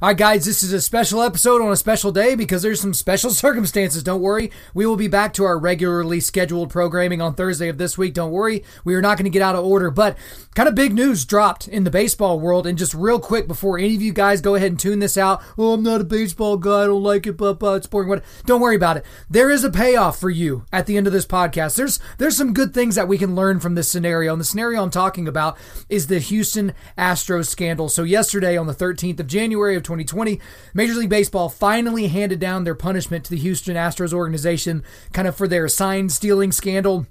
All right, guys, this is a special episode on a special day because there's some special circumstances. Don't worry. We will be back to our regularly scheduled programming on Thursday of this week. Don't worry. We are not going to get out of order, but kind of big news dropped in the baseball world. And just real quick before any of you guys go ahead and tune this out, oh, I'm not a baseball guy. I don't like it, but, but it's boring. What? Don't worry about it. There is a payoff for you at the end of this podcast. There's there's some good things that we can learn from this scenario. And the scenario I'm talking about is the Houston Astros scandal. So yesterday on the 13th of January of 2020, Major League Baseball finally handed down their punishment to the Houston Astros organization, kind of for their sign stealing scandal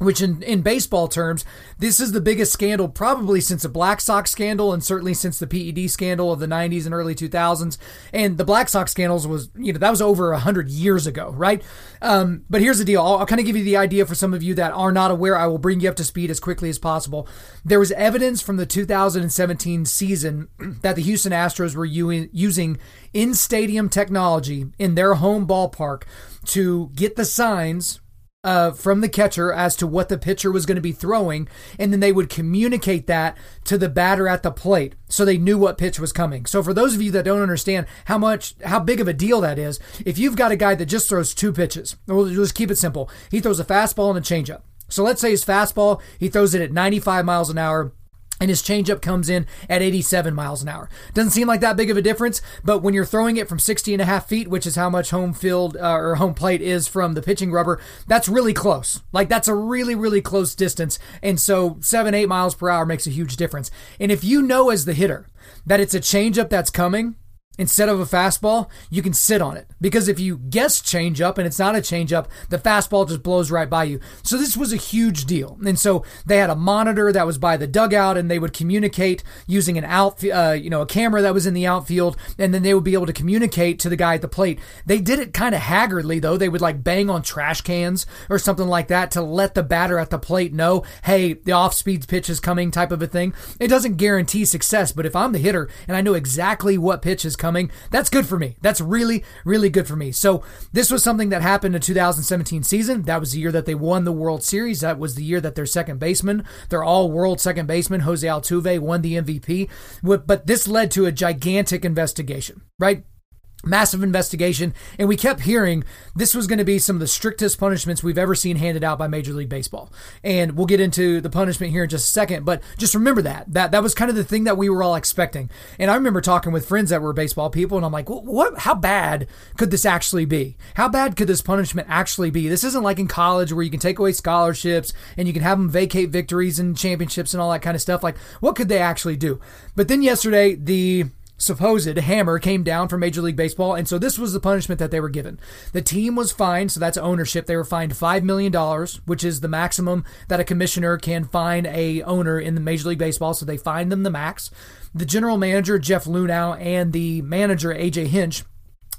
which in, in baseball terms, this is the biggest scandal probably since the Black Sox scandal and certainly since the PED scandal of the 90s and early 2000s. And the Black Sox scandals was, you know, that was over 100 years ago, right? Um, but here's the deal. I'll, I'll kind of give you the idea for some of you that are not aware. I will bring you up to speed as quickly as possible. There was evidence from the 2017 season that the Houston Astros were using in stadium technology in their home ballpark to get the signs uh, from the catcher as to what the pitcher was going to be throwing, and then they would communicate that to the batter at the plate, so they knew what pitch was coming. So for those of you that don't understand how much, how big of a deal that is, if you've got a guy that just throws two pitches, we'll just keep it simple. He throws a fastball and a changeup. So let's say his fastball, he throws it at 95 miles an hour and his changeup comes in at 87 miles an hour. Doesn't seem like that big of a difference, but when you're throwing it from 60 and a half feet, which is how much home field uh, or home plate is from the pitching rubber, that's really close. Like that's a really, really close distance. And so seven, eight miles per hour makes a huge difference. And if you know as the hitter that it's a changeup that's coming, instead of a fastball, you can sit on it. Because if you guess changeup and it's not a changeup, the fastball just blows right by you. So this was a huge deal. And so they had a monitor that was by the dugout and they would communicate using an out, uh, you know, a camera that was in the outfield. And then they would be able to communicate to the guy at the plate. They did it kind of haggardly though. They would like bang on trash cans or something like that to let the batter at the plate know, hey, the off speed pitch is coming type of a thing. It doesn't guarantee success, but if I'm the hitter and I know exactly what pitch is coming, coming. That's good for me. That's really, really good for me. So this was something that happened in 2017 season. That was the year that they won the World Series. That was the year that their second baseman, their all world second baseman, Jose Altuve, won the MVP. But this led to a gigantic investigation, right? Massive investigation and we kept hearing this was going to be some of the strictest punishments we've ever seen handed out by major league baseball. And we'll get into the punishment here in just a second but just remember that. That that was kind of the thing that we were all expecting. And i remember talking with friends that were baseball people and i'm like what how bad could this actually be? How bad could this punishment actually be? This isn't like in college where you can take away scholarships and you can have them vacate victories and championships and all that kind of stuff. Like what could they actually do? But then yesterday the supposed hammer came down from Major League Baseball, and so this was the punishment that they were given. The team was fined, so that's ownership. They were fined $5 million, which is the maximum that a commissioner can fine a owner in the Major League Baseball, so they fined them the max. The general manager, Jeff Luhnow, and the manager, AJ Hinch,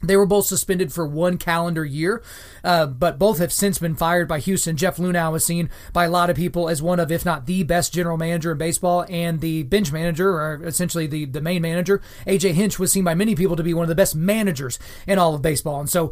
they were both suspended for one calendar year, uh, but both have since been fired by Houston. Jeff Luhnow was seen by a lot of people as one of, if not the best general manager in baseball, and the bench manager, or essentially the, the main manager, AJ Hinch, was seen by many people to be one of the best managers in all of baseball. And so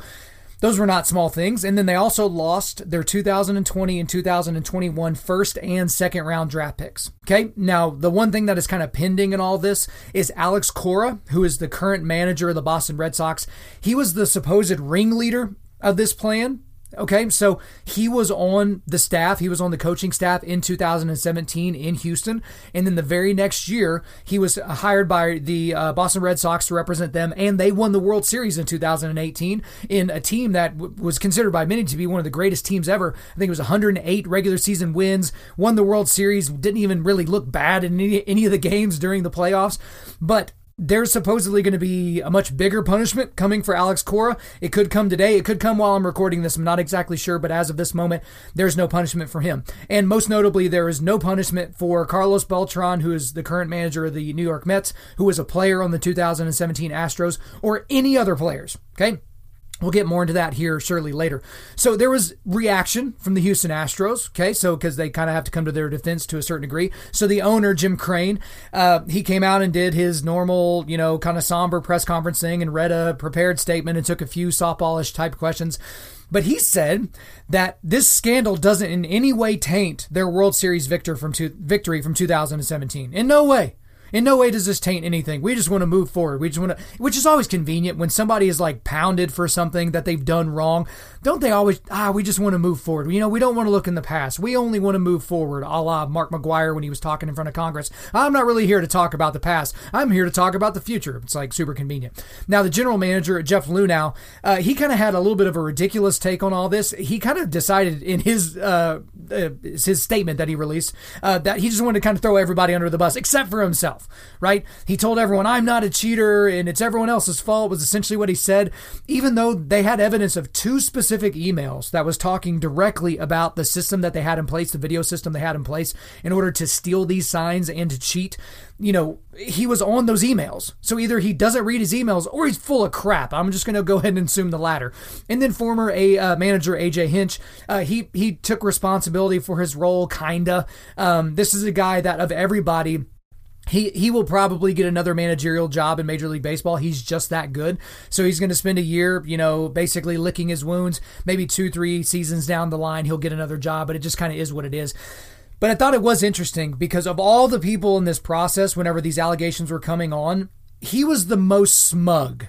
those were not small things. And then they also lost their 2020 and 2021 first and second round draft picks. Okay. Now, the one thing that is kind of pending in all this is Alex Cora, who is the current manager of the Boston Red Sox. He was the supposed ringleader of this plan. Okay, so he was on the staff, he was on the coaching staff in 2017 in Houston. And then the very next year, he was hired by the uh, Boston Red Sox to represent them. And they won the World Series in 2018 in a team that w- was considered by many to be one of the greatest teams ever. I think it was 108 regular season wins, won the World Series, didn't even really look bad in any, any of the games during the playoffs. But there's supposedly going to be a much bigger punishment coming for Alex Cora. It could come today. It could come while I'm recording this. I'm not exactly sure, but as of this moment, there's no punishment for him. And most notably, there is no punishment for Carlos Beltran, who is the current manager of the New York Mets, who was a player on the 2017 Astros, or any other players. Okay. We'll get more into that here surely later. So there was reaction from the Houston Astros. Okay, so because they kind of have to come to their defense to a certain degree. So the owner Jim Crane, uh, he came out and did his normal, you know, kind of somber press conference thing and read a prepared statement and took a few softballish type questions. But he said that this scandal doesn't in any way taint their World Series victor from two, victory from 2017. In no way. In no way does this taint anything. We just want to move forward. We just want to, which is always convenient when somebody is like pounded for something that they've done wrong. Don't they always, ah, we just want to move forward. You know, we don't want to look in the past. We only want to move forward, a la Mark McGwire when he was talking in front of Congress. I'm not really here to talk about the past. I'm here to talk about the future. It's like super convenient. Now, the general manager, Jeff Luhnow, uh, he kind of had a little bit of a ridiculous take on all this. He kind of decided in his, uh, uh, his statement that he released uh, that he just wanted to kind of throw everybody under the bus except for himself, right? He told everyone, I'm not a cheater and it's everyone else's fault, was essentially what he said, even though they had evidence of two specific emails that was talking directly about the system that they had in place, the video system they had in place in order to steal these signs and to cheat you know, he was on those emails. So either he doesn't read his emails or he's full of crap. I'm just going to go ahead and assume the latter. And then former a uh, manager AJ Hinch, uh, he he took responsibility for his role, kinda. Um, this is a guy that of everybody. He, he will probably get another managerial job in Major League Baseball. He's just that good. So he's going to spend a year, you know, basically licking his wounds. Maybe two, three seasons down the line, he'll get another job, but it just kind of is what it is. But I thought it was interesting because of all the people in this process, whenever these allegations were coming on, he was the most smug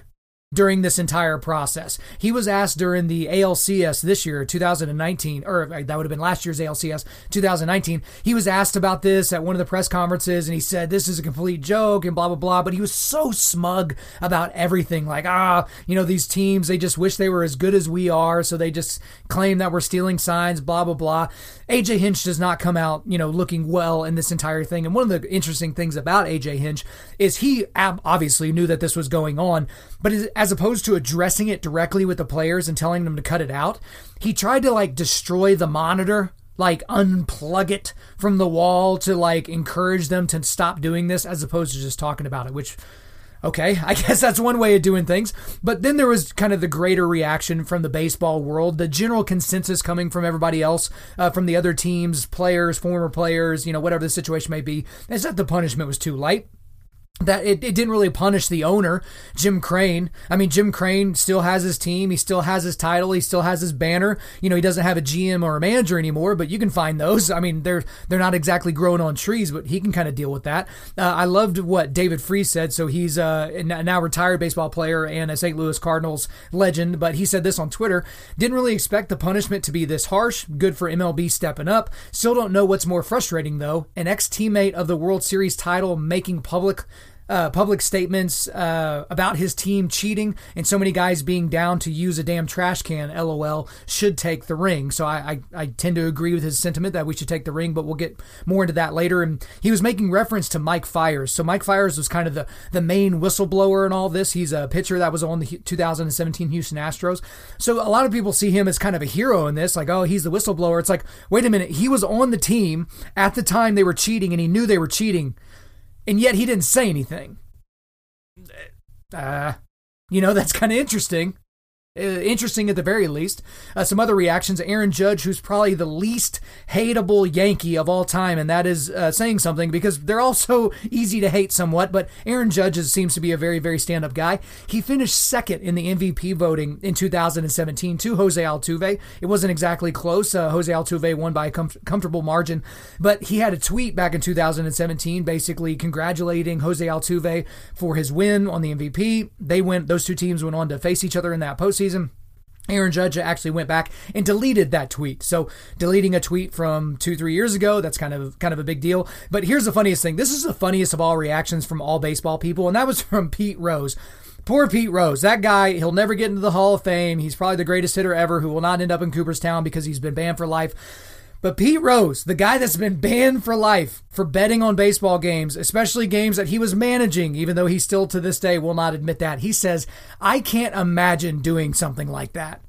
during this entire process. He was asked during the ALCS this year, 2019, or that would have been last year's ALCS, 2019. He was asked about this at one of the press conferences and he said, This is a complete joke and blah, blah, blah. But he was so smug about everything. Like, ah, you know, these teams, they just wish they were as good as we are. So they just claim that we're stealing signs, blah, blah, blah. AJ Hinch does not come out, you know, looking well in this entire thing. And one of the interesting things about AJ Hinch is he obviously knew that this was going on, but as opposed to addressing it directly with the players and telling them to cut it out, he tried to like destroy the monitor, like unplug it from the wall to like encourage them to stop doing this as opposed to just talking about it, which Okay, I guess that's one way of doing things. But then there was kind of the greater reaction from the baseball world, the general consensus coming from everybody else, uh, from the other teams, players, former players, you know, whatever the situation may be, is that the punishment was too light that it, it didn't really punish the owner, Jim Crane. I mean, Jim Crane still has his team. He still has his title. He still has his banner. You know, he doesn't have a GM or a manager anymore, but you can find those. I mean, they're they're not exactly growing on trees, but he can kind of deal with that. Uh, I loved what David Freese said. So he's uh, a now retired baseball player and a St. Louis Cardinals legend, but he said this on Twitter. Didn't really expect the punishment to be this harsh. Good for MLB stepping up. Still don't know what's more frustrating though. An ex teammate of the World Series title making public uh, public statements uh, about his team cheating and so many guys being down to use a damn trash can, lol, should take the ring. So I, I, I, tend to agree with his sentiment that we should take the ring, but we'll get more into that later. And he was making reference to Mike Fiers. So Mike Fiers was kind of the, the main whistleblower in all this. He's a pitcher that was on the 2017 Houston Astros. So a lot of people see him as kind of a hero in this, like, oh, he's the whistleblower. It's like, wait a minute, he was on the team at the time they were cheating and he knew they were cheating and yet he didn't say anything. Uh, you know, that's kind of interesting. Uh, interesting at the very least. Uh, some other reactions Aaron Judge, who's probably the least hateable Yankee of all time, and that is uh, saying something because they're all so easy to hate somewhat. But Aaron Judge is, seems to be a very, very stand up guy. He finished second in the MVP voting in 2017 to Jose Altuve. It wasn't exactly close. Uh, Jose Altuve won by a com- comfortable margin, but he had a tweet back in 2017 basically congratulating Jose Altuve for his win on the MVP. They went; those two teams went on to face each other in that postseason season. Aaron Judge actually went back and deleted that tweet. So deleting a tweet from two, three years ago, that's kind of kind of a big deal. But here's the funniest thing. This is the funniest of all reactions from all baseball people, and that was from Pete Rose. Poor Pete Rose. That guy, he'll never get into the Hall of Fame. He's probably the greatest hitter ever who will not end up in Cooperstown because he's been banned for life. But Pete Rose, the guy that's been banned for life for betting on baseball games, especially games that he was managing, even though he still to this day will not admit that, he says, I can't imagine doing something like that.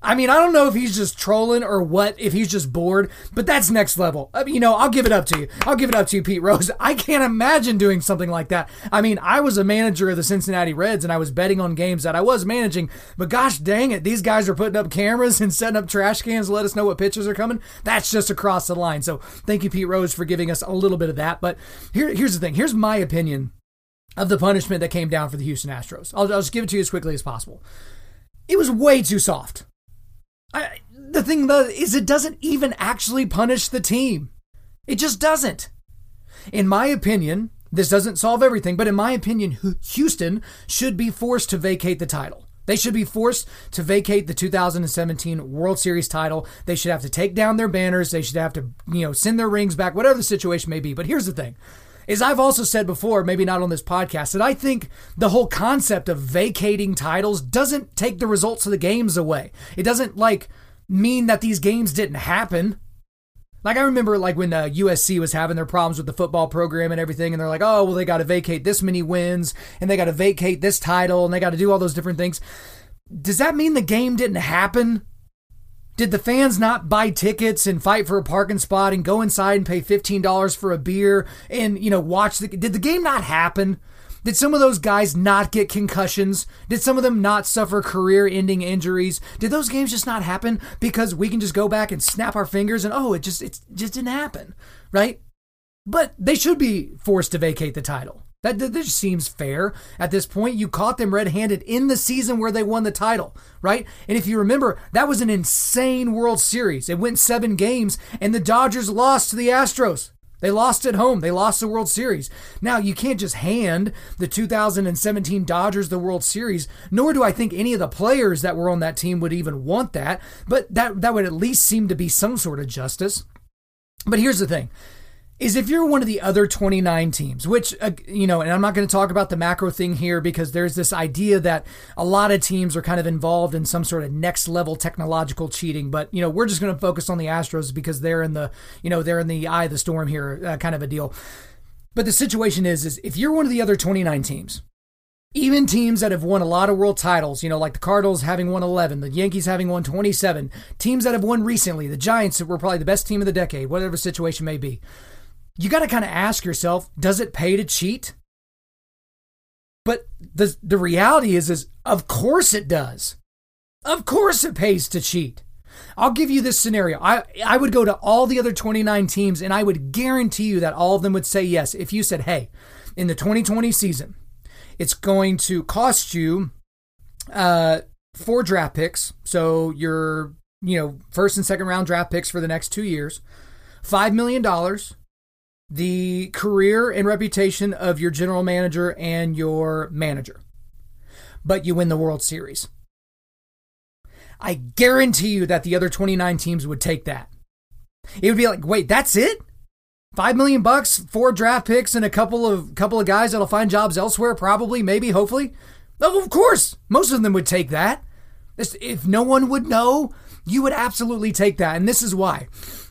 I mean, I don't know if he's just trolling or what, if he's just bored, but that's next level. I mean, you know, I'll give it up to you. I'll give it up to you, Pete Rose. I can't imagine doing something like that. I mean, I was a manager of the Cincinnati Reds and I was betting on games that I was managing, but gosh dang it, these guys are putting up cameras and setting up trash cans to let us know what pitches are coming. That's just across the line. So thank you, Pete Rose, for giving us a little bit of that. But here, here's the thing. Here's my opinion of the punishment that came down for the Houston Astros. I'll, I'll just give it to you as quickly as possible. It was way too soft I, the thing though is it doesn't even actually punish the team. It just doesn't. In my opinion, this doesn't solve everything, but in my opinion, Houston should be forced to vacate the title. They should be forced to vacate the 2017 World Series title. They should have to take down their banners. They should have to, you know, send their rings back, whatever the situation may be. But here's the thing. Is I've also said before, maybe not on this podcast, that I think the whole concept of vacating titles doesn't take the results of the games away. It doesn't like mean that these games didn't happen. Like I remember, like when uh, USC was having their problems with the football program and everything, and they're like, "Oh, well, they got to vacate this many wins, and they got to vacate this title, and they got to do all those different things." Does that mean the game didn't happen? Did the fans not buy tickets and fight for a parking spot and go inside and pay fifteen dollars for a beer and you know watch the? Did the game not happen? Did some of those guys not get concussions? Did some of them not suffer career ending injuries? Did those games just not happen because we can just go back and snap our fingers and oh, it just it just didn't happen, right? But they should be forced to vacate the title. That, that just seems fair at this point. You caught them red handed in the season where they won the title, right? And if you remember, that was an insane World Series. It went seven games, and the Dodgers lost to the Astros. They lost at home. They lost the World Series. Now, you can't just hand the 2017 Dodgers the World Series, nor do I think any of the players that were on that team would even want that, but that, that would at least seem to be some sort of justice. But here's the thing is if you're one of the other 29 teams, which, uh, you know, and I'm not going to talk about the macro thing here because there's this idea that a lot of teams are kind of involved in some sort of next level technological cheating. But, you know, we're just going to focus on the Astros because they're in the, you know, they're in the eye of the storm here, uh, kind of a deal. But the situation is, is if you're one of the other 29 teams, even teams that have won a lot of world titles, you know, like the Cardinals having won 11, the Yankees having won 27, teams that have won recently, the Giants that were probably the best team of the decade, whatever the situation may be you got to kind of ask yourself, does it pay to cheat? But the the reality is is of course it does. Of course it pays to cheat. I'll give you this scenario. I I would go to all the other 29 teams and I would guarantee you that all of them would say yes if you said, "Hey, in the 2020 season, it's going to cost you uh four draft picks, so your, you know, first and second round draft picks for the next 2 years, 5 million dollars the career and reputation of your general manager and your manager. But you win the World Series. I guarantee you that the other 29 teams would take that. It would be like, wait, that's it? Five million bucks, four draft picks, and a couple of couple of guys that'll find jobs elsewhere, probably, maybe, hopefully. Oh, of course, most of them would take that. If no one would know, you would absolutely take that. And this is why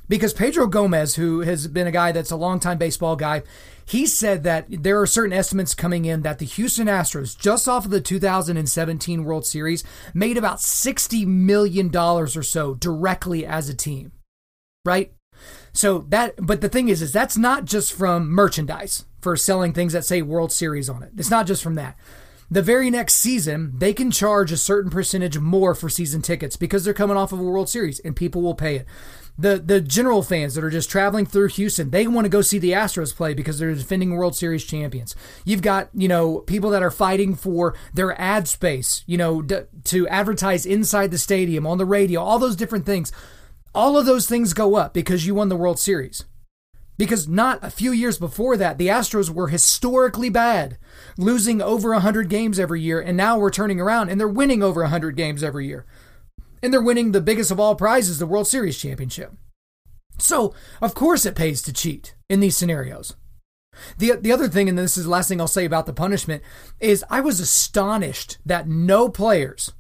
because Pedro Gomez, who has been a guy that's a longtime baseball guy, he said that there are certain estimates coming in that the Houston Astros, just off of the 2017 World Series, made about $60 million or so directly as a team, right? So that, but the thing is, is that's not just from merchandise for selling things that say World Series on it. It's not just from that. The very next season, they can charge a certain percentage more for season tickets because they're coming off of a World Series and people will pay it the the general fans that are just traveling through Houston, they want to go see the Astros play because they're defending World Series champions. You've got, you know, people that are fighting for their ad space, you know, d- to advertise inside the stadium, on the radio, all those different things. All of those things go up because you won the World Series. Because not a few years before that, the Astros were historically bad, losing over 100 games every year, and now we're turning around and they're winning over 100 games every year and they're winning the biggest of all prizes, the World Series championship. So, of course, it pays to cheat in these scenarios. The, the other thing, and this is the last thing I'll say about the punishment, is I was astonished that no players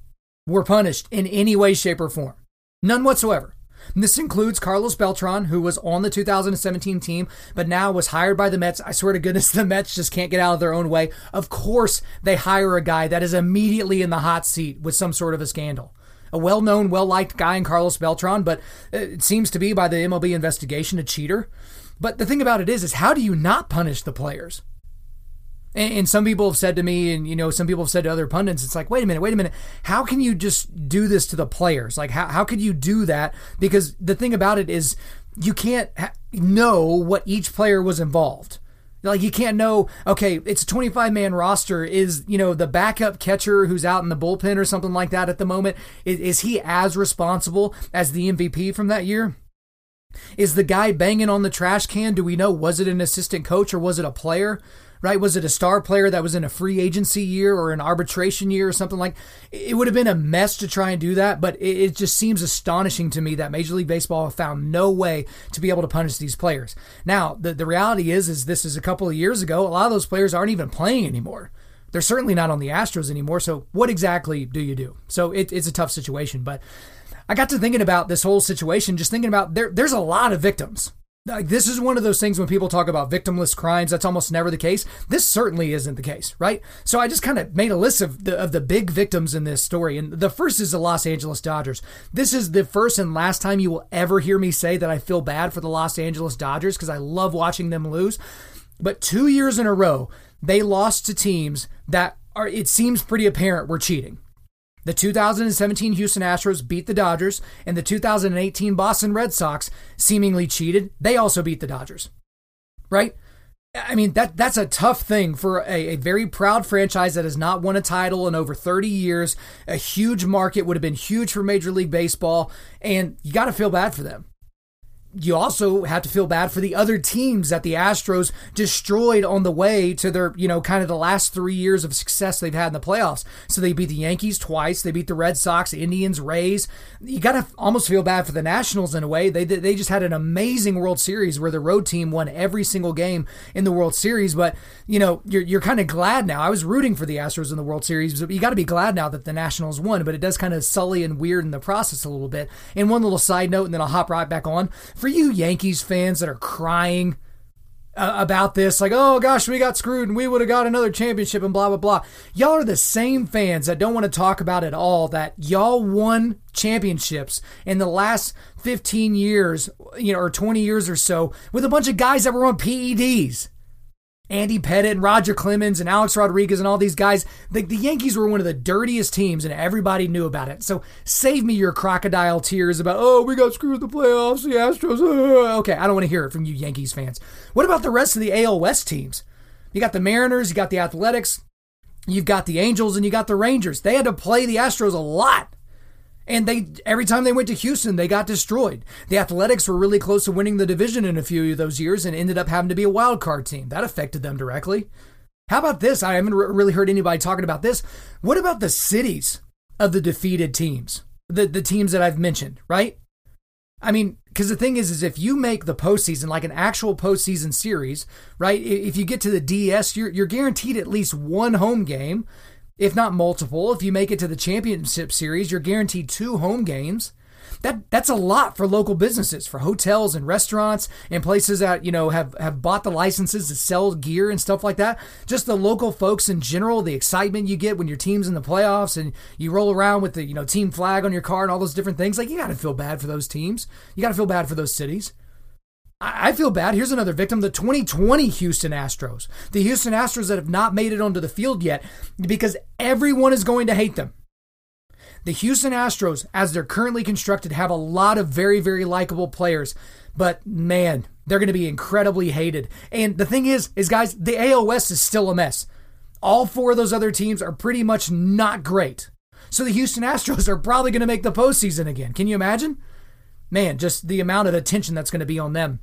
were punished in any way, shape, or form. None whatsoever. And this includes Carlos Beltran, who was on the 2017 team, but now was hired by the Mets. I swear to goodness, the Mets just can't get out of their own way. Of course, they hire a guy that is immediately in the hot seat with some sort of a scandal a well known, well liked guy in Carlos Beltran, but uh, it seems to be by the MLB investigation a cheater. But the thing about it is, is how do you not punish the players? And, some people have said to me, and you know, some people have said to other pundits, it's like, wait a minute, wait a minute. How can you just do this to the players? Like, how, how could you do that? Because the thing about it is, you can't ha- know what each player was involved. Like you can't know, okay, it's a 25 man roster. Is, you know, the backup catcher who's out in the bullpen or something like that at the moment, is, is he as responsible as the MVP from that year? Is the guy banging on the trash can? Do we know was it an assistant coach or was it a player? Right? Was it a star player that was in a free agency year or an arbitration year or something like? It would have been a mess to try and do that, but it, just seems astonishing to me that Major League Baseball found no way to be able to punish these players. Now, the the reality is, is this is a couple of years ago. A lot of those players aren't even playing anymore. They're certainly not on the Astros anymore. So, what exactly do you do? So, it, it's a tough situation, but. I got to thinking about this whole situation, just thinking about there. There's a lot of victims this is one of those things when people talk about victimless crimes, that's almost never the case. This certainly isn't the case, right? So I just kind of made a list of the of the big victims in this story, and the first is the Los Angeles Dodgers. This is the first and last time you will ever hear me say that I feel bad for the Los Angeles Dodgers because I love watching them lose. But two years in a row, they lost to teams that are it seems pretty apparent were cheating. The 2017 Houston Astros beat the Dodgers, and the 2018 Boston Red Sox seemingly cheated. They also beat the Dodgers. Right? I mean, that that's a tough thing for a, a, very proud franchise that has not won a title in over 30 years. A huge market would have been huge for Major League Baseball, and you got to feel bad for them you also have to feel bad for the other teams that the Astros destroyed on the way to their, you know, kind of the last three years of success they've had in the playoffs. So they beat the Yankees twice, they beat the Red Sox, Indians, Rays. You got to almost feel bad for the Nationals in a way. They they just had an amazing World Series where the road team won every single game in the World Series. But you know, you're you're kind of glad now. I was rooting for the Astros in the World Series, but you got to be glad now that the Nationals won. But it does kind of sully and weird in the process a little bit. And one little side note, and then I'll hop right back on for you Yankees fans that are crying uh, about this, like, oh gosh, we got screwed and we would have got another championship and blah, blah, blah. Y'all are the same fans that don't want to talk about it all that y'all won championships in the last 15 years, you know, or 20 years or so with a bunch of guys that were on PEDs. Andy Pettitte and Roger Clemens and Alex Rodriguez and all these guys. The, the Yankees were one of the dirtiest teams and everybody knew about it. So save me your crocodile tears about, oh, we got screwed in the playoffs, the Astros. Uh. Okay, I don't want to hear it from you Yankees fans. What about the rest of the AL West teams? You got the Mariners, you got the Athletics, you've got the Angels, and you got the Rangers. They had to play the Astros a lot. And they every time they went to Houston, they got destroyed. The Athletics were really close to winning the division in a few of those years and ended up having to be a wild card team. That affected them directly. How about this? I haven't really heard anybody talking about this. What about the cities of the defeated teams? The the teams that I've mentioned, right? I mean, because the thing is, is if you make the postseason like an actual postseason series, right? If you get to the DS, you're you're guaranteed at least one home game if not multiple. If you make it to the championship series, you're guaranteed two home games. That that's a lot for local businesses, for hotels and restaurants and places that you know have have bought the licenses to sell gear and stuff like that. Just the local folks in general, the excitement you get when your team's in the playoffs and you roll around with the you know team flag on your car and all those different things. Like you got to feel bad for those teams. You got to feel bad for those cities. I feel bad. Here's another victim the 2020 Houston Astros. The Houston Astros that have not made it onto the field yet because everyone is going to hate them. The Houston Astros, as they're currently constructed, have a lot of very, very likable players, but man, they're going to be incredibly hated. And the thing is, is guys, the AL West is still a mess. All four of those other teams are pretty much not great. So the Houston Astros are probably going to make the postseason again. Can you imagine? Man, just the amount of attention that's going to be on them.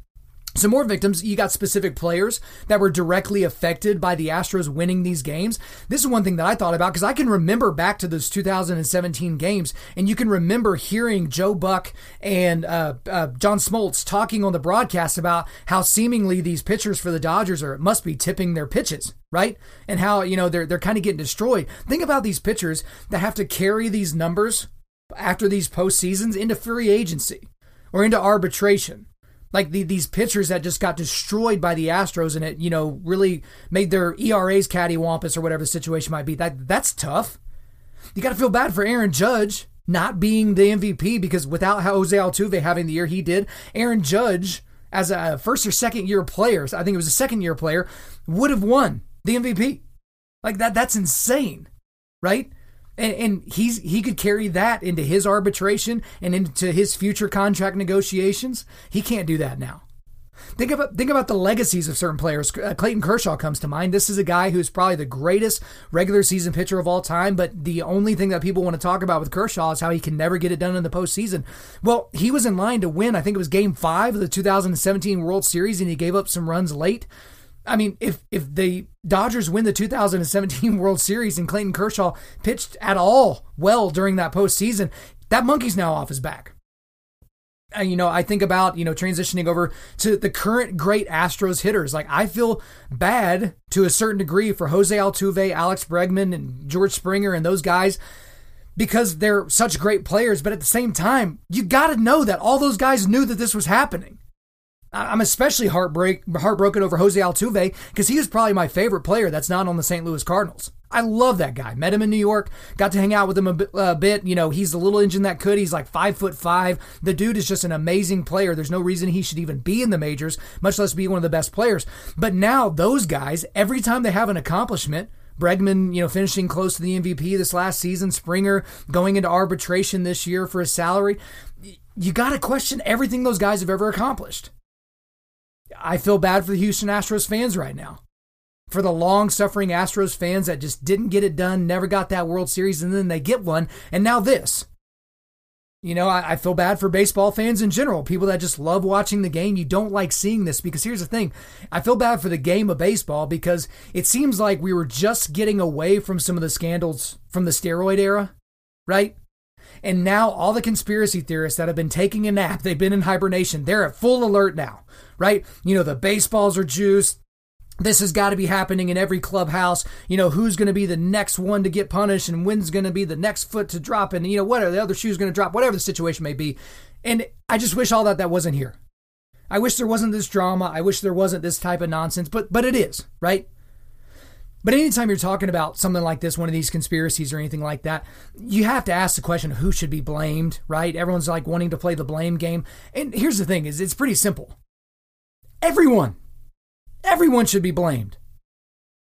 Some more victims, you got specific players that were directly affected by the Astros winning these games. This is one thing that I thought about because I can remember back to those 2017 games, and you can remember hearing Joe Buck and uh, uh, John Smoltz talking on the broadcast about how seemingly these pitchers for the Dodgers are must be tipping their pitches, right? And how you know they're they're kind of getting destroyed. Think about these pitchers that have to carry these numbers after these postseasons into free agency or into arbitration like the, these pitchers that just got destroyed by the Astros and it, you know, really made their ERAs cattywampus or whatever the situation might be. That that's tough. You got to feel bad for Aaron Judge not being the MVP because without Jose Altuve having the year he did, Aaron Judge as a first or second year player, I think it was a second year player, would have won the MVP. Like that that's insane, right? And, and he's he could carry that into his arbitration and into his future contract negotiations. He can't do that now. Think about think about the legacies of certain players. Uh, Clayton Kershaw comes to mind. This is a guy who's probably the greatest regular season pitcher of all time, but the only thing that people want to talk about with Kershaw is how he can never get it done in the postseason. Well, he was in line to win. I think it was Game Five of the 2017 World Series, and he gave up some runs late. I mean, if if the Dodgers win the 2017 World Series and Clayton Kershaw pitched at all well during that postseason, that monkey's now off his back. Uh, you know, I think about, you know, transitioning over to the current great Astros hitters. Like, I feel bad to a certain degree for Jose Altuve, Alex Bregman, and George Springer and those guys because they're such great players. But at the same time, you got to know that all those guys knew that this was happening. I'm especially heartbreak, heartbroken over Jose Altuve because he was probably my favorite player that's not on the St. Louis Cardinals. I love that guy. Met him in New York, got to hang out with him a bit, a bit. You know, he's the little engine that could. He's like five foot five. The dude is just an amazing player. There's no reason he should even be in the majors, much less be one of the best players. But now those guys, every time they have an accomplishment, Bregman, you know, finishing close to the MVP this last season, Springer going into arbitration this year for his salary. You got to question everything those guys have ever accomplished. I feel bad for the Houston Astros fans right now. For the long suffering Astros fans that just didn't get it done, never got that World Series, and then they get one, and now this. You know, I, I, feel bad for baseball fans in general, people that just love watching the game. You don't like seeing this because here's the thing I feel bad for the game of baseball because it seems like we were just getting away from some of the scandals from the steroid era, right? And now all the conspiracy theorists that have been taking a nap, they've been in hibernation, they're at full alert now right? You know, the baseballs are juiced. This has got to be happening in every clubhouse. You know, who's going to be the next one to get punished and when's going to be the next foot to drop and, you know, what are the other shoes going to drop, whatever the situation may be. And I just wish all that that wasn't here. I wish there wasn't this drama. I wish there wasn't this type of nonsense, but but it is, right? But anytime you're talking about something like this, one of these conspiracies or anything like that, you have to ask the question who should be blamed, right? Everyone's like wanting to play the blame game. And here's the thing is it's pretty simple. Everyone. Everyone should be blamed.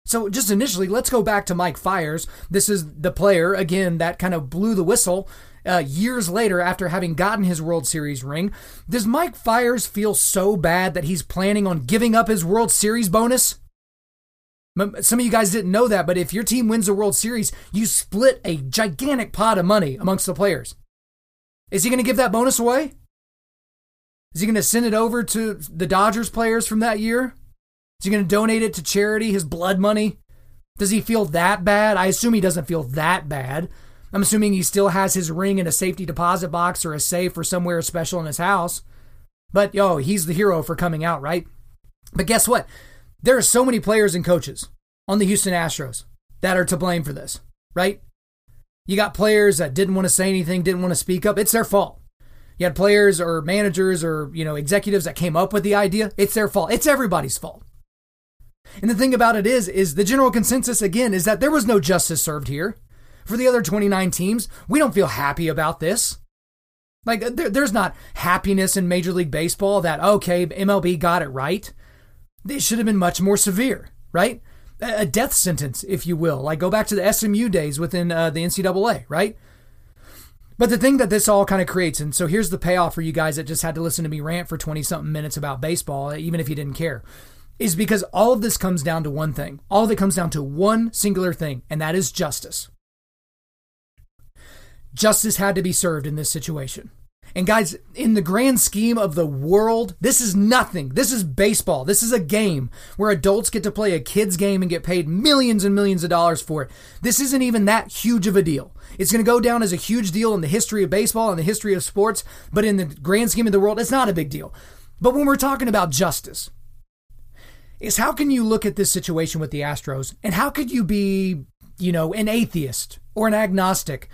So, just initially, let's go back to Mike Fiers. This is the player, again, that kind of blew the whistle uh, years later after having gotten his World Series ring. Does Mike Fiers feel so bad that he's planning on giving up his World Series bonus? Some of you guys didn't know that, but if your team wins the World Series, you split a gigantic pot of money amongst the players. Is he going to give that bonus away? Is he going to send it over to the Dodgers players from that year? Is he going to donate it to charity, his blood money? Does he feel that bad? I assume he doesn't feel that bad. I'm assuming he still has his ring in a safety deposit box or a safe or somewhere special in his house. But yo, he's the hero for coming out, right? But guess what? There are so many players and coaches on the Houston Astros that are to blame for this, right? You got players that didn't want to say anything, didn't want to speak up. It's their fault. You had players or managers or, you know, executives that came up with the idea. It's their fault. It's everybody's fault. And the thing about it is, is the general consensus again is that there was no justice served here. For the other 29 teams, we don't feel happy about this. Like, there, there's not happiness in Major League Baseball that, okay, MLB got it right. They should have been much more severe, right? A death sentence, if you will. Like, go back to the SMU days within uh, the NCAA, right? But the thing that this all kind of creates, and so here's the payoff for you guys that just had to listen to me rant for 20 something minutes about baseball, even if you didn't care, is because all of this comes down to one thing. All of it comes down to one singular thing, and that is justice. Justice had to be served in this situation. And guys, in the grand scheme of the world, this is nothing. This is baseball. This is a game where adults get to play a kid's game and get paid millions and millions of dollars for it. This isn't even that huge of a deal. It's going to go down as a huge deal in the history of baseball and the history of sports, but in the grand scheme of the world, it's not a big deal. But when we're talking about justice, is how can you look at this situation with the Astros and how could you be, you know, an atheist or an agnostic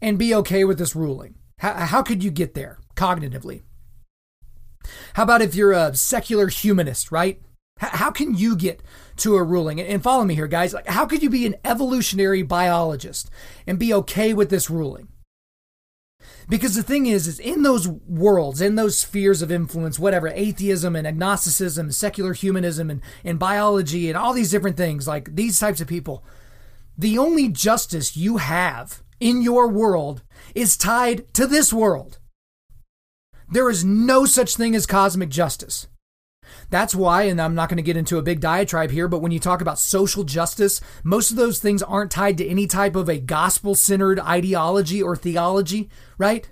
and be okay with this ruling? How, how could you get there cognitively? How about if you're a secular humanist, right? How can you get to a ruling? And follow me here, guys. Like, how could you be an evolutionary biologist and be okay with this ruling? Because the thing is, is in those worlds, in those spheres of influence, whatever, atheism and agnosticism, secular humanism and, and biology and all these different things, like these types of people, the only justice you have in your world is tied to this world. There is no such thing as cosmic justice. That's why, and I'm not going to get into a big diatribe here, but when you talk about social justice, most of those things aren't tied to any type of a gospel centered ideology or theology, right?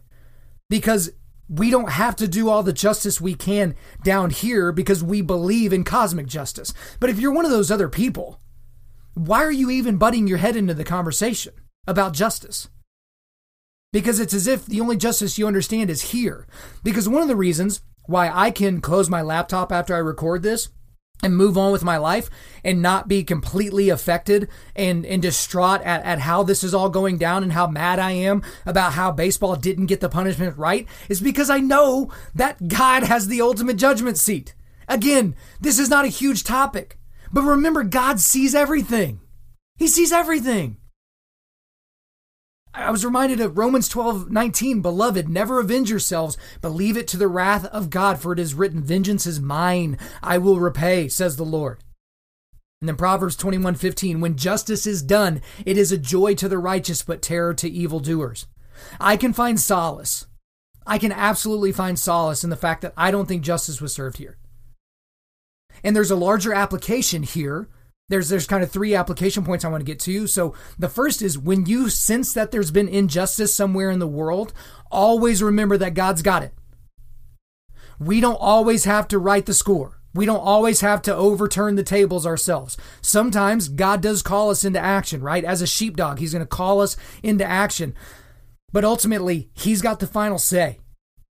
Because we don't have to do all the justice we can down here because we believe in cosmic justice. But if you're one of those other people, why are you even butting your head into the conversation about justice? Because it's as if the only justice you understand is here. Because one of the reasons why I can close my laptop after I record this and move on with my life and not be completely affected and, and distraught at, at how this is all going down and how mad I am about how baseball didn't get the punishment right is because I know that God has the ultimate judgment seat. Again, this is not a huge topic, but remember, God sees everything. He sees everything. I was reminded of Romans 12, 19. Beloved, never avenge yourselves, but leave it to the wrath of God, for it is written, Vengeance is mine, I will repay, says the Lord. And then Proverbs 21, 15. When justice is done, it is a joy to the righteous, but terror to evildoers. I can find solace. I can absolutely find solace in the fact that I don't think justice was served here. And there's a larger application here there's there's kind of three application points I want to get to. So the first is when you sense that there's been injustice somewhere in the world, always remember that God's got it. We don't always have to write the score. We don't always have to overturn the tables ourselves. Sometimes God does call us into action, right? As a sheepdog, he's going to call us into action. But ultimately, he's got the final say.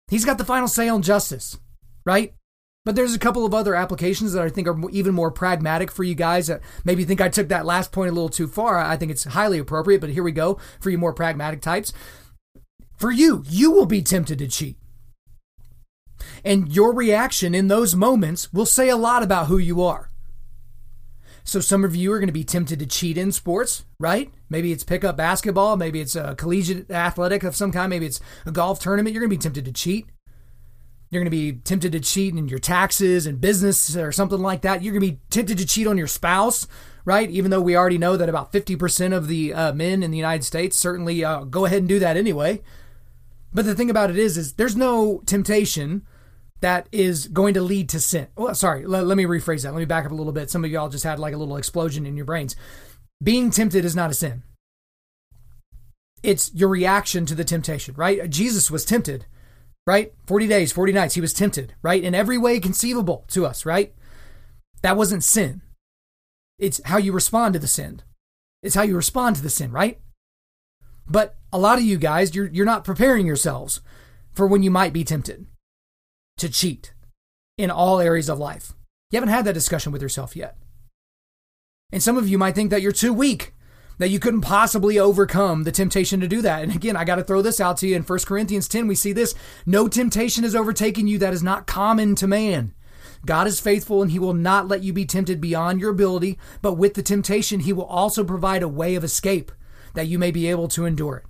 He's got the final say on justice, right? But there's a couple of other applications that I think are even more pragmatic for you guys that maybe think I took that last point a little too far. I think it's highly appropriate, but here we go for you more pragmatic types. For you, you will be tempted to cheat. And your reaction in those moments will say a lot about who you are. So some of you are going to be tempted to cheat in sports, right? Maybe it's pickup basketball, maybe it's a collegiate athletic of some kind, maybe it's a golf tournament. You're going to be tempted to cheat. You're going to be tempted to cheat in your taxes and business or something like that. You're going to be tempted to cheat on your spouse, right? Even though we already know that about 50% of the uh, men in the United States certainly uh, go ahead and do that anyway. But the thing about it is, is there's no temptation that is going to lead to sin. Well, sorry, let, let me rephrase that. Let me back up a little bit. Some of y'all just had like a little explosion in your brains. Being tempted is not a sin. It's your reaction to the temptation, right? Jesus was tempted right? 40 days, 40 nights, he was tempted, right? In every way conceivable to us, right? That wasn't sin. It's how you respond to the sin. It's how you respond to the sin, right? But a lot of you guys, you're, you're not preparing yourselves for when you might be tempted to cheat in all areas of life. You haven't had that discussion with yourself yet. And some of you might think that you're too weak that you couldn't possibly overcome the temptation to do that. And again, I got to throw this out to you. In 1 Corinthians 10, we see this no temptation has overtaken you that is not common to man. God is faithful and he will not let you be tempted beyond your ability, but with the temptation, he will also provide a way of escape that you may be able to endure it.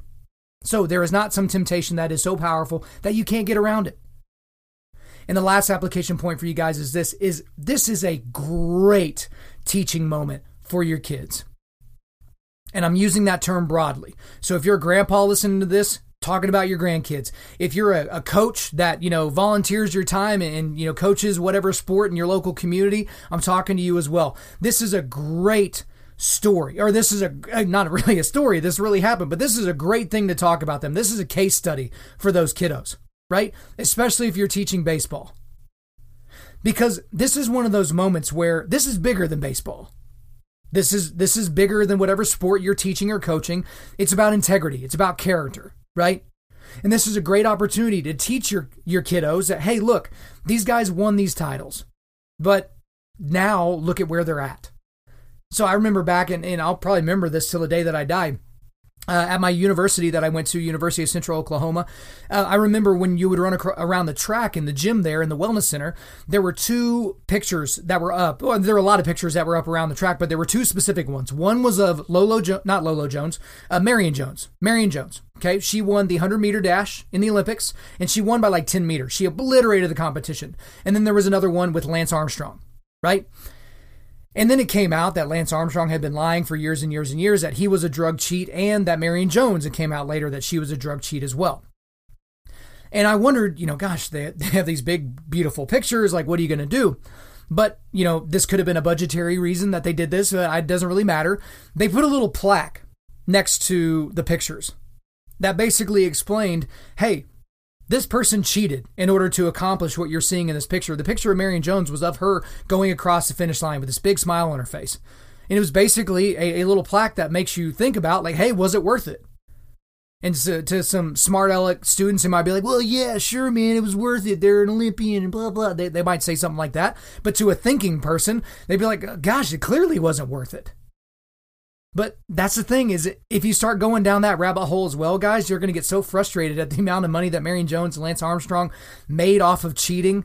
So there is not some temptation that is so powerful that you can't get around it. And the last application point for you guys is this is this is a great teaching moment for your kids. And I'm using that term broadly. So if you're a grandpa listening to this, talking about your grandkids. If you're a, a, coach that, you know, volunteers your time and, you know, coaches whatever sport in your local community, I'm talking to you as well. This is a great story, or this is a, uh, not really a story, this really happened, but this is a great thing to talk about them. This is a case study for those kiddos, right? Especially if you're teaching baseball. Because this is one of those moments where this is bigger than baseball. This is this is bigger than whatever sport you're teaching or coaching. It's about integrity. It's about character, right? And this is a great opportunity to teach your your kiddos that hey, look, these guys won these titles. But now look at where they're at. So I remember back and, and I'll probably remember this till the day that I die uh, at my university that I went to, University of Central Oklahoma, uh, I remember when you would run ac- around the track in the gym there in the wellness center, there were two pictures that were up. Well, there were a lot of pictures that were up around the track, but there were two specific ones. One was of Lolo, jo- not Lolo Jones, uh, Marion Jones. Marion Jones. Okay, she won the 100 meter dash in the Olympics, and she won by like 10 meters. She obliterated the competition. And then there was another one with Lance Armstrong, right? And then it came out that Lance Armstrong had been lying for years and years and years that he was a drug cheat and that Marion Jones, it came out later that she was a drug cheat as well. And I wondered, you know, gosh, they, they have these big, beautiful pictures. Like, what are you going to do? But, you know, this could have been a budgetary reason that they did this. Uh, it doesn't really matter. They put a little plaque next to the pictures that basically explained hey, this person cheated in order to accomplish what you're seeing in this picture. The picture of Marion Jones was of her going across the finish line with this big smile on her face. And it was basically a, a little plaque that makes you think about, like, hey, was it worth it? And to, to, some smart aleck students who might be like, well, yeah, sure, man, it was worth it. They're an Olympian and blah, blah. They, they might say something like that. But to a thinking person, they'd be like, gosh, it clearly wasn't worth it. But that's the thing is if you start going down that rabbit hole as well, guys, you're going to get so frustrated at the amount of money that Marion Jones and Lance Armstrong made off of cheating.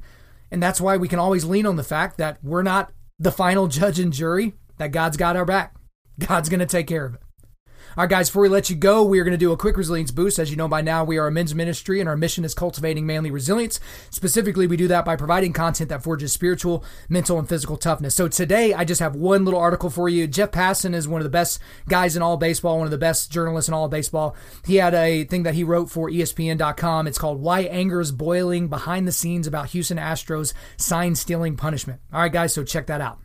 And that's why we can always lean on the fact that we're not the final judge and jury, that God's got our back. God's going to take care of it. All right, guys, before we let you go, we are going to do a quick resilience boost. As you know by now, we are a men's ministry, and our mission is cultivating manly resilience. Specifically, we do that by providing content that forges spiritual, mental, and physical toughness. So today, I just have one little article for you. Jeff Passan is one of the best guys in all baseball, one of the best journalists in all baseball. He had a thing that he wrote for ESPN.com. It's called Why Anger is Boiling Behind the Scenes About Houston Astros Sign Stealing Punishment. All right, guys, so check that out.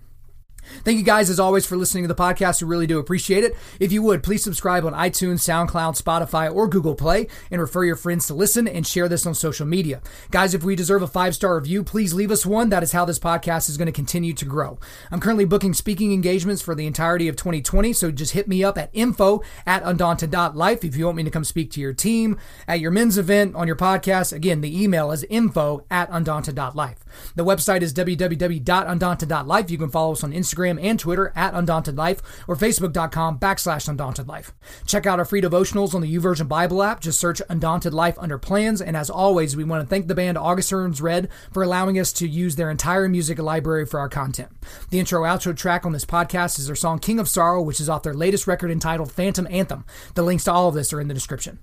Thank you guys, as always, for listening to the podcast. We really do appreciate it. If you would, please subscribe on iTunes, SoundCloud, Spotify, or Google Play, and refer your friends to listen and share this on social media. Guys, if we deserve a five star review, please leave us one. That is how this podcast is going to continue to grow. I'm currently booking speaking engagements for the entirety of 2020, so just hit me up at info at undaunted.life if you want me to come speak to your team, at your men's event, on your podcast. Again, the email is info at undaunted.life. The website is www.undaunted.life. You can follow us on Instagram Instagram and Twitter at Undaunted Life or Facebook.com backslash Undaunted Life. Check out our free devotionals on the YouVersion Bible app. Just search Undaunted Life under plans. And as always, we want to thank the band August Burns Red for allowing us to use their entire music library for our content. The intro outro track on this podcast is their song King of Sorrow, which is off their latest record entitled Phantom Anthem. The links to all of this are in the description.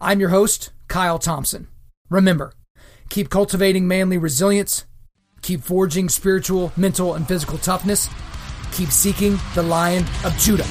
I'm your host, Kyle Thompson. Remember, keep cultivating manly resilience Keep forging spiritual, mental, and physical toughness. Keep seeking the Lion of Judah.